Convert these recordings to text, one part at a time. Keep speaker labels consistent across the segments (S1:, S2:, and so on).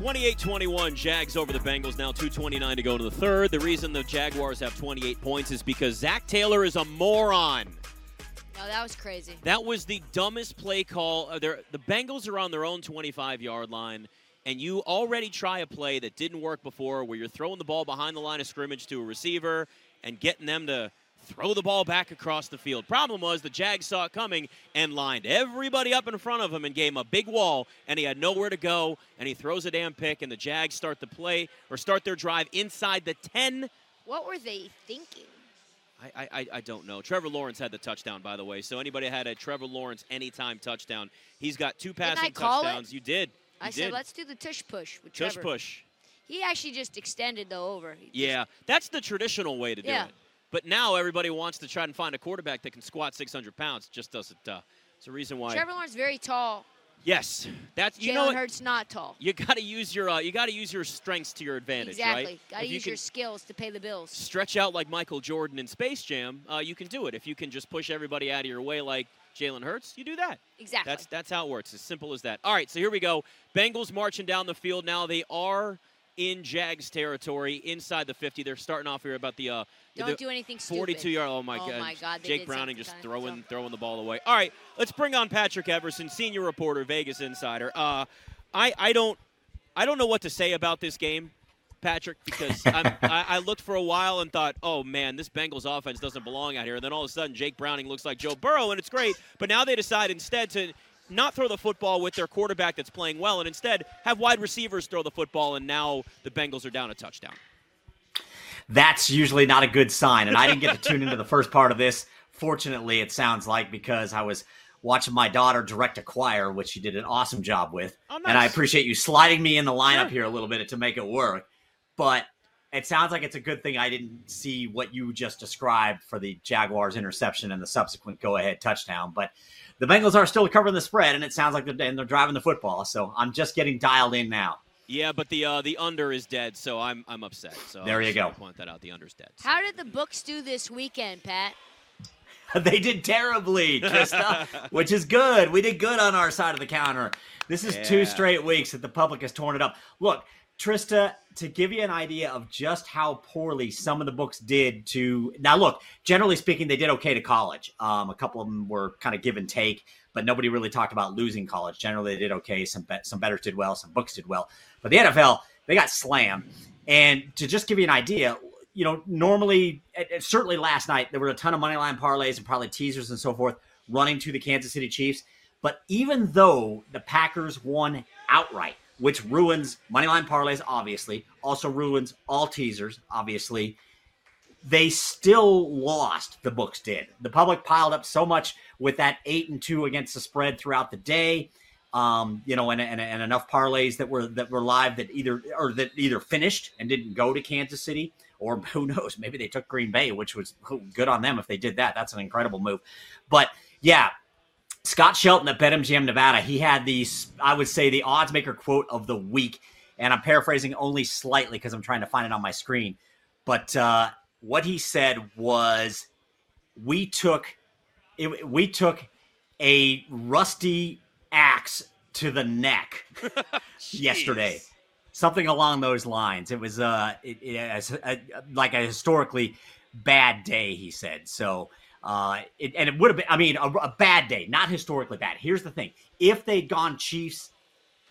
S1: 28-21 Jags over the Bengals. Now 2:29 to go to the third. The reason the Jaguars have 28 points is because Zac Taylor is a moron.
S2: No, that was crazy.
S1: That was the dumbest play call. Uh, the Bengals are on their own 25-yard line, and you already try a play that didn't work before, where you're throwing the ball behind the line of scrimmage to a receiver and getting them to throw the ball back across the field. Problem was the Jags saw it coming and lined everybody up in front of him and gave him a big wall, and he had nowhere to go, and he throws a damn pick, and the Jags start the play or start their drive inside the 10
S2: What were they thinking?
S1: I, I, I don't know. Trevor Lawrence had the touchdown, by the way. So anybody had a Trevor Lawrence anytime touchdown. He's got two passing
S2: call it?
S1: touchdowns. You did. You
S2: I
S1: did.
S2: said, let's do the tush push with
S1: Tush
S2: Trevor.
S1: push.
S2: He actually just extended the over. He just-
S1: Yeah, that's the traditional way to do
S2: Yeah.
S1: it. But now everybody wants to try and find a quarterback that can squat 600 pounds. Just doesn't. Uh, it's a reason why.
S2: Trevor Lawrence very tall.
S1: yes, that's you
S2: Jalen
S1: know what?
S2: Hurts not tall.
S1: You got to use your uh, you got to use your strengths to your advantage,
S2: exactly.
S1: right?
S2: Got to
S1: If you
S2: use your skills to pay the bills.
S1: stretch out like Michael Jordan in Space Jam, uh, you can do it. If you can just push everybody out of your way like Jalen Hurts, you do that.
S2: Exactly.
S1: That's that's how it works. As simple as that. All right, so here we go. Bengals marching down the field now. They are in Jags territory inside the 50. They're starting off here about the uh
S2: Don't
S1: the
S2: do anything stupid.
S1: 42 yard. Oh my
S2: Oh
S1: god.
S2: my God,
S1: Jake Browning just throwing
S2: dumb.
S1: throwing the ball away. All right, let's bring on Patrick Everson, senior reporter, Vegas Insider. Uh I I don't I don't know what to say about this game. Patrick, because I'm, I, I looked for a while and thought, oh man, this Bengals offense doesn't belong out here. And then all of a sudden, Jake Browning looks like Joe Burrow, and it's great. But now they decide instead to not throw the football with their quarterback that's playing well, and instead have wide receivers throw the football. And now the Bengals are down a touchdown.
S3: that's usually not a good sign. And I didn't get to tune into the first part of this. Fortunately, it sounds like because I was watching my daughter direct a choir, which she did an awesome job with.
S1: Oh,
S3: And I appreciate you sliding me in the lineup
S1: Sure.
S3: here a little bit to make it work. But it sounds like it's a good thing I didn't see what you just described for the Jaguars interception and the subsequent go ahead touchdown. But the Bengals are still covering the spread, and it sounds like they're, and they're driving the football. So I'm just getting dialed in now.
S1: Yeah, but the uh, the under is dead, so I'm I'm upset. So
S3: There
S1: I
S3: you go.
S1: Point that out. The under's dead.
S2: How did the books do this weekend, Pat?
S3: they did terribly, Trysta, which is good. We did good on our side of the counter. This is
S1: Yeah.
S3: two straight weeks that the public has torn it up. Look, Trysta, to give you an idea of just how poorly some of the books did to now, look, generally speaking, they did okay to college. Um, a couple of them were kind of give and take, but nobody really talked about losing college. Generally, they did okay. Some bet, some bettors did well, some books did well, but the NFL they got slammed. And to just give you an idea, you know, normally, certainly last night, there were a ton of money line parlays and probably teasers and so forth running to the Kansas City Chiefs. But even though the Packers won outright, which ruins moneyline parlays, obviously, also ruins all teasers, obviously, they still lost. The books did. The public piled up so much with that eight and two against the spread throughout the day. Um, you know, and, and, and enough parlays that were that were live that either or that either finished and didn't go to Kansas City, or who knows, maybe they took Green Bay, which was good on them if they did that. That's an incredible move. But yeah, Scott Shelton at BetMGM Nevada, he had these, I would say, the odds maker quote of the week. And I'm paraphrasing only slightly because I'm trying to find it on my screen. But uh, what he said was, "We took, it, we took a rusty axe to the neck yesterday." Something along those lines. It was uh, it, it, as- a, like a historically bad day. He said so. Uh, it, and it would have been, I mean, a, a bad day, not historically bad. Here's the thing: if they'd gone Chiefs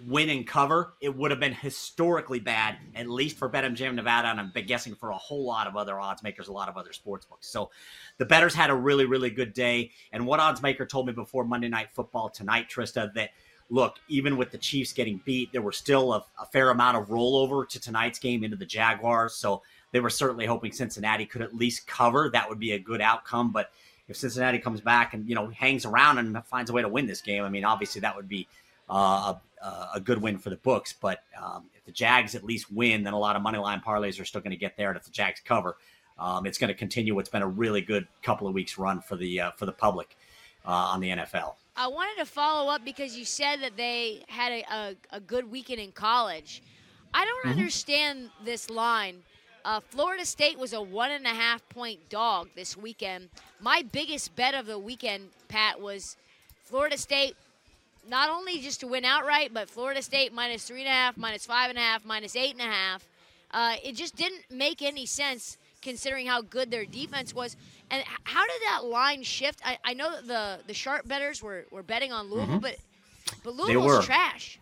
S3: win and cover, it would have been historically bad, at least for BetMGM Nevada, and I'm guessing for a whole lot of other odds makers, a lot of other sports books. So the bettors had a really, really good day. And what odds maker told me before Monday Night Football tonight, Trysta, that look, even with the Chiefs getting beat, there were still a, a fair amount of rollover to tonight's game into the Jaguars. So they were certainly hoping Cincinnati could at least cover. That would be a good outcome. But if Cincinnati comes back and you know hangs around and finds a way to win this game, I mean, obviously that would be uh, a, a good win for the books. But um, if the Jags at least win, then a lot of money line parlays are still going to get there. And if the Jags cover, um, it's going to continue what's been a really good couple of weeks run for the uh, for the public uh, on the NFL.
S2: I wanted to follow up because you said that they had a, a, a good weekend in college. I don't
S3: Mm-hmm.
S2: understand this line. Uh, Florida State was a one and a half point dog this weekend. My biggest bet of the weekend, Pat, was Florida State not only just to win outright, but Florida State minus three and a half, minus five and a half, minus eight and a half. Uh, it just didn't make any sense considering how good their defense was. And how did that line shift? I, I know the the sharp bettors were, were betting on Louisville, mm-hmm. but but Louisville's trash.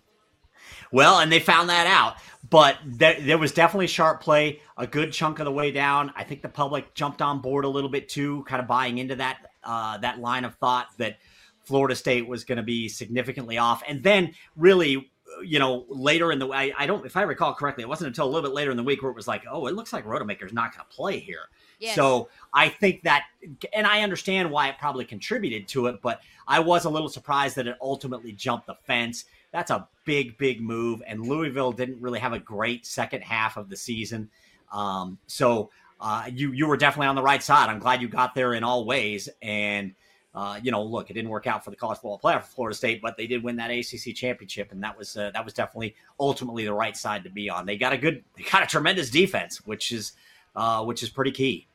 S3: Well, and they found that out. But there, there was definitely sharp play a good chunk of the way down. I think the public jumped on board a little bit too, kind of buying into that uh, that line of thought that Florida State was going to be significantly off. And then really, you know, later in the I, I don't if I recall correctly, it wasn't until a little bit later in the week where it was like, oh, it looks like Rodemaker's not going to play here. Yes. So I think that, and I understand why it probably contributed to it, but I was a little surprised that it ultimately jumped the fence. That's a big, big move, and Louisville didn't really have a great second half of the season. Um, so uh, you you were definitely on the right side. I'm glad you got there in all ways, and uh, you know, look, it didn't work out for the college football playoff for Florida State, but they did win that ACC championship, and that was uh, that was definitely ultimately the right side to be on. They got a good, they got a tremendous defense, which is uh, which is pretty key.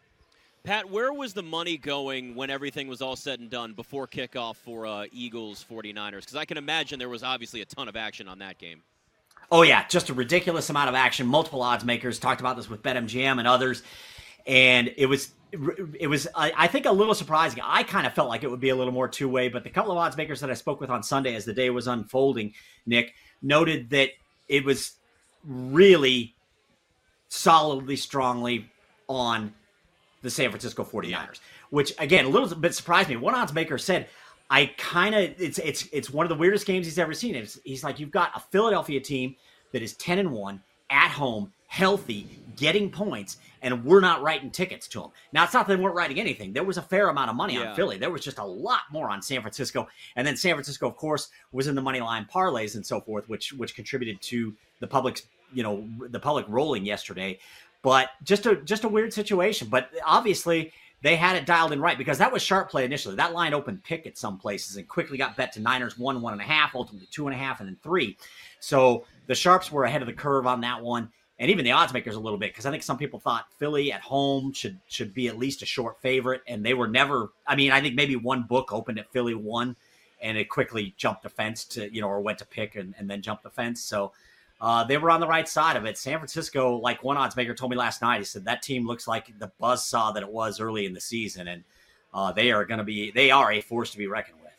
S1: Pat, where was the money going when everything was all said and done before kickoff for uh, Eagles 49ers? Because I can imagine there was obviously a ton of action on that game.
S3: Oh yeah, just a ridiculous amount of action. Multiple odds makers talked about this with BetMGM and others, and it was it was I, think a little surprising. I kind of felt like it would be a little more two way, but the couple of odds makers that I spoke with on Sunday as the day was unfolding, Nick noted that it was really solidly, strongly on the San Francisco 49ers, which again a little bit surprised me. One odds maker said. I kind of it's it's it's one of the weirdest games he's ever seen. It's, he's like you've got a Philadelphia team that is 10 and 1 at home healthy, getting points, and we're not writing tickets to them. Now, it's not that they weren't writing anything. There was a fair amount of money yeah. on Philly. There was just a lot more on San Francisco. And then San Francisco, of course, was in the money line parlays and so forth, which which contributed to the public's, you know, the public rolling yesterday. But just a just a weird situation. But obviously they had it dialed in right because that was sharp play initially. That line opened pick at some places and quickly got bet to Niners one, one and a half, ultimately two and a half, and then three. So the sharps were ahead of the curve on that one and even the odds makers a little bit because I think some people thought Philly at home should should be at least a short favorite, and they were never. I mean, I think maybe one book opened at Philly one, and it quickly jumped the fence to you know or went to pick and, and then jumped the fence. So uh, they were on the right side of it. San Francisco, like one odds maker told me last night, he said that team looks like the buzz saw that it was early in the season, and uh, they are going to be they are a force to be reckoned with.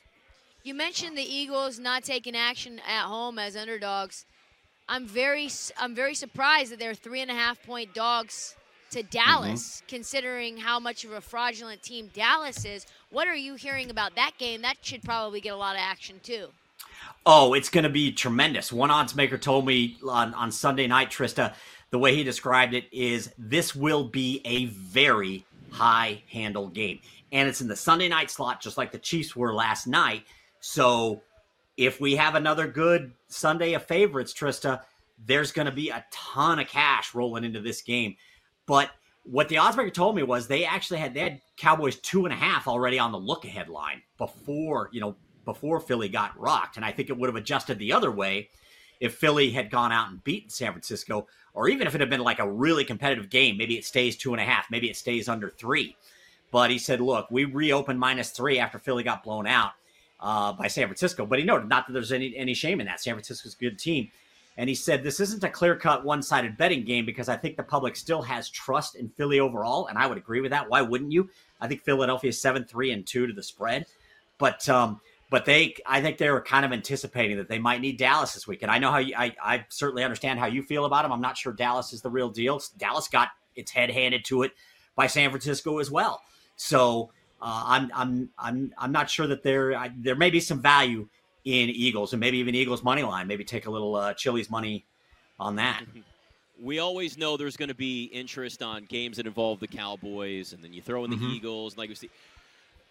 S2: You mentioned the Eagles not taking action at home as underdogs. I'm very I'm very surprised that they're three and a half point dogs to Dallas, mm-hmm. considering how much of a fraudulent team Dallas is. What are you hearing about that game? That should probably get a lot of action too.
S3: Oh, it's going to be tremendous. One odds maker told me on, on Sunday night, Trysta, the way he described it is this will be a very high handle game. And it's in the Sunday night slot, just like the Chiefs were last night. So if we have another good Sunday of favorites, Trysta, there's going to be a ton of cash rolling into this game. But what the oddsmaker told me was they actually had they had Cowboys two and a half already on the look ahead line before you know before Philly got rocked, and I think it would have adjusted the other way if Philly had gone out and beaten San Francisco, or even if it had been like a really competitive game. Maybe it stays two and a half, maybe it stays under three. But he said, look, we reopened minus three after Philly got blown out uh, by San Francisco. But he noted not that there's any any shame in that. San Francisco's a good team. And he said, This isn't a clear cut, one sided betting game because I think the public still has trust in Philly overall. And I would agree with that. Why wouldn't you? I think Philadelphia is 7 3 and 2 to the spread. But, um, but they, I think they were kind of anticipating that they might need Dallas this week. And I know how you, I, I certainly understand how you feel about them. I'm not sure Dallas is the real deal. Dallas got its head handed to it by San Francisco as well. So uh, I'm I'm I'm I'm not sure that there I, there may be some value in Eagles and maybe even Eagles money line. Maybe take a little uh, Chili's money on that.
S1: We always know there's going to be interest on games that involve the Cowboys, and then you throw in the mm-hmm. Eagles. Like we see,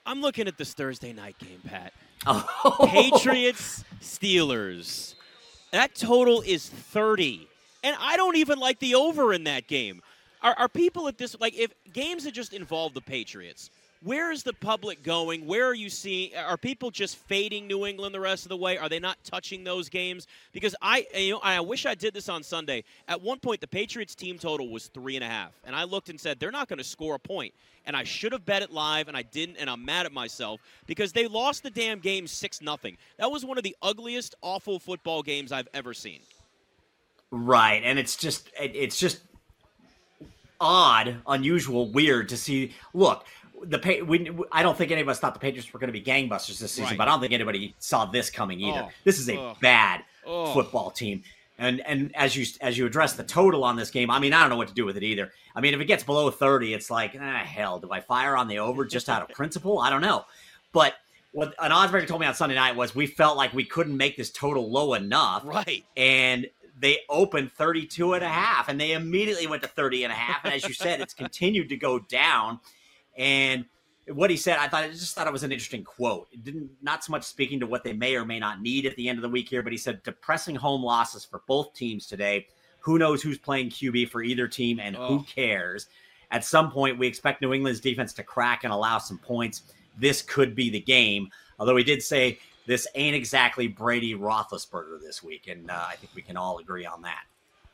S1: I'm looking at this Thursday night game, Pat. Oh. Patriots Steelers. That total is 30, and I don't even like the over in that game. Are, are people at this like if games that just involve the Patriots? Where is the public going? Where are you seeing? Are people just fading New England the rest of the way? Are they not touching those games? Because I, you know, I wish I did this on Sunday. At one point, the Patriots team total was three and a half, and I looked and said they're not going to score a point. And I should have bet it live, and I didn't, and I'm mad at myself because they lost the damn game six nothing. That was one of the ugliest, awful football games I've ever seen.
S3: Right, and it's just it's just odd, unusual, weird to see. Look, the we, I don't think any of us thought the Patriots were going to be gangbusters this season, right. but I don't think anybody saw this coming either. Oh, this is a bad football team. And and as you as you address the total on this game, I mean, I don't know what to do with it either. I mean, if it gets below 30, it's like, ah, hell, do I fire on the over just out of principle? I don't know. But what an oddsmaker told me on Sunday night was we felt like we couldn't make this total low enough.
S1: Right.
S3: And they opened 32 and a half and they immediately went to 30 and a half. And as you said, it's continued to go down. And what he said, I thought I just thought it was an interesting quote. It didn't not so much speaking to what they may or may not need at the end of the week here, but he said depressing home losses for both teams today. Who knows who's playing QB for either team and oh. who cares? At some point, we expect New England's defense to crack and allow some points. This could be the game. Although he did say this ain't exactly Brady Roethlisberger this week, and uh, I think we can all agree on that.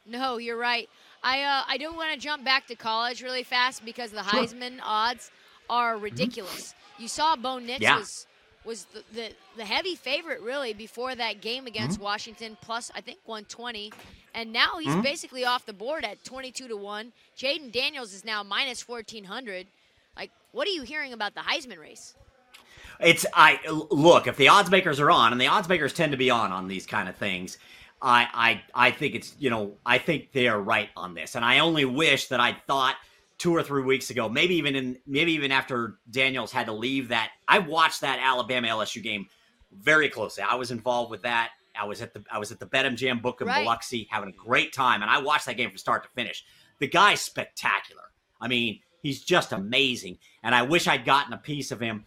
S2: No, you're right. I uh, I do want to jump back to college really fast because the Heisman odds are mm-hmm. ridiculous. Mm-hmm. You saw Bo Nix yeah. was was the, the, the heavy favorite really before that game against mm-hmm. Washington, plus I think 120, and now he's mm-hmm. basically off the board at 22 to one. Jayden Daniels is now minus 1400. Like, what are you hearing about the Heisman race?
S3: It's I look if the odds makers are on, and the odds makers tend to be on on these kind of things. I, I I think it's you know I think they are right on this, and I only wish that I thought two or three weeks ago, maybe even in maybe even after Daniels had to leave that. I watched that Alabama LSU game very closely. I was involved with that. I was at the I was at the BetMGM book in right. Biloxi having a great time, and I watched that game from start to finish. The guy's spectacular. I mean, he's just amazing, and I wish I'd gotten a piece of him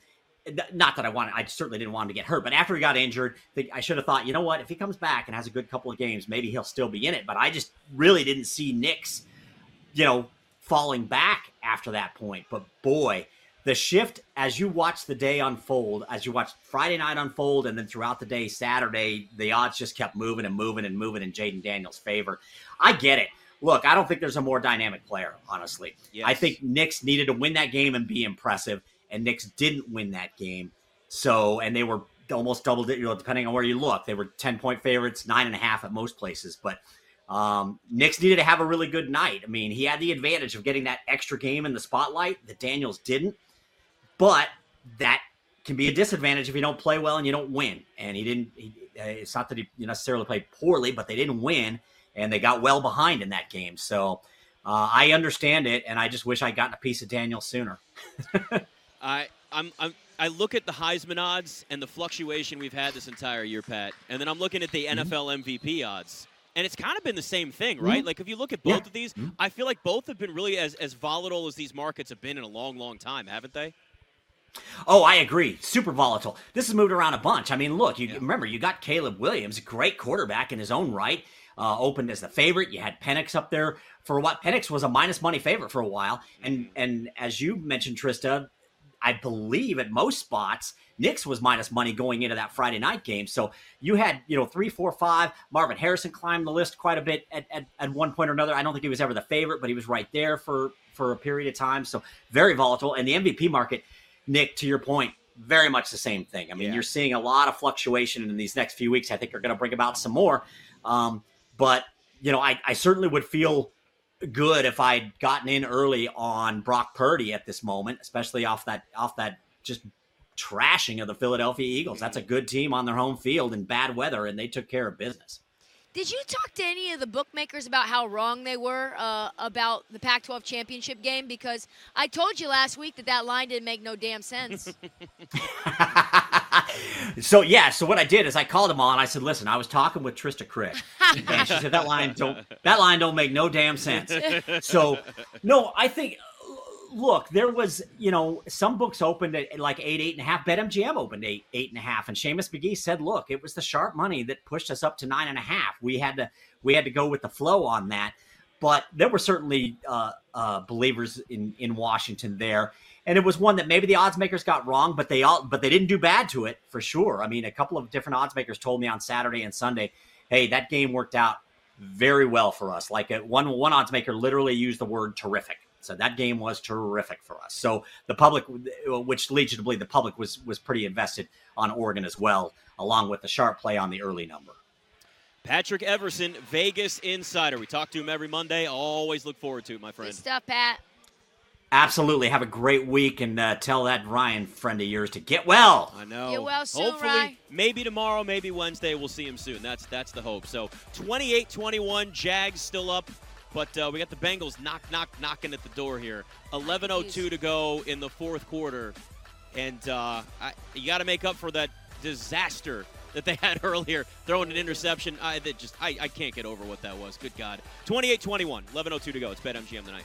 S3: not that I wanted, I certainly didn't want him to get hurt, but after he got injured, I should have thought, you know what, if he comes back and has a good couple of games, maybe he'll still be in it. But I just really didn't see Nix, you know, falling back after that point. But boy, the shift as you watch the day unfold, as you watch Friday night unfold, and then throughout the day, Saturday, the odds just kept moving and moving and moving in Jayden Daniels' favor. I get it. Look, I don't think there's a more dynamic player, honestly. Yes. I think Nix needed to win that game and be impressive and Nix didn't win that game. So, and they were almost doubled it, you know, depending on where you look. They were 10 point favorites, nine and a half at most places. But um, Nix needed to have a really good night. I mean, he had the advantage of getting that extra game in the spotlight that Daniels didn't. But that can be a disadvantage if you don't play well and you don't win. And he didn't, he, uh, it's not that he necessarily played poorly, but they didn't win and they got well behind in that game. So uh, I understand it. And I just wish I'd gotten a piece of Daniel sooner.
S1: I I'm, I'm I look at the Heisman odds and the fluctuation we've had this entire year, Pat, and then I'm looking at the mm-hmm. NFL MVP odds. And it's kind of been the same thing, right? Mm-hmm. Like if you look at both yeah. of these, mm-hmm. I feel like both have been really as, as volatile as these markets have been in a long, long time, haven't they?
S3: Oh, I agree. Super volatile. This has moved around a bunch. I mean, look, you yeah. remember you got Caleb Williams, great quarterback in his own right, uh, opened as the favorite. You had Penix up there for what Penix was a minus money favorite for a while, and mm-hmm. and as you mentioned, Trysta, I believe at most spots, Nix was minus money going into that Friday night game. So you had, you know, three, four, five. Marvin Harrison climbed the list quite a bit at, at, at one point or another. I don't think he was ever the favorite, but he was right there for for a period of time. So very volatile. And the MVP market, Nick, to your point, very much the same thing. I mean, yeah. you're seeing a lot of fluctuation in these next few weeks. I think are going to bring about some more. Um, but you know, I, I certainly would feel good if I'd gotten in early on Brock Purdy at this moment, especially off that off that just trashing of the Philadelphia Eagles. That's a good team on their home field in bad weather, and they took care of business.
S2: Did you talk to any of the bookmakers about how wrong they were uh, about the Pac-12 championship game? Because I told you last week that that line didn't make no damn sense.
S3: so yeah, so what I did is I called them all and I said, "Listen, I was talking with Trysta Krick, and she said that line don't that line don't make no damn sense." So no, I think look, there was, you know, some books opened at like eight, eight and a half. BetMGM opened eight, eight and a half. And Seamus Magee said, look, it was the sharp money that pushed us up to nine and a half. We had to, we had to go with the flow on that. But there were certainly uh, uh, believers in in Washington there. and it was one that maybe the odds makers got wrong, but they all but they didn't do bad to it for sure. I mean, a couple of different odds makers told me on Saturday and Sunday, hey, that game worked out very well for us. Like a, one one odds maker literally used the word terrific. So that game was terrific for us. So the public, which leads you to believe the public was was pretty invested on Oregon as well, along with the sharp play on the early number.
S1: Patrick Everson, Vegas Insider. We talk to him every Monday. Always look forward to it, my friend.
S2: Good stuff, Pat.
S3: Absolutely. Have a great week and uh, tell that Ryan friend of yours to get well.
S1: I know.
S2: Get well soon,
S1: Hopefully,
S2: Ryan.
S1: maybe tomorrow, maybe Wednesday, we'll see him soon. That's that's the hope. So 28-21, Jags still up, but uh, we got the Bengals knock knock knocking at the door here. 11:02 to go in the fourth quarter, and uh, I, you got to make up for that disaster that they had earlier, throwing an interception. I that just I, I can't get over what that was. Good God. 28-21, 11:02 to go. It's BetMGM tonight.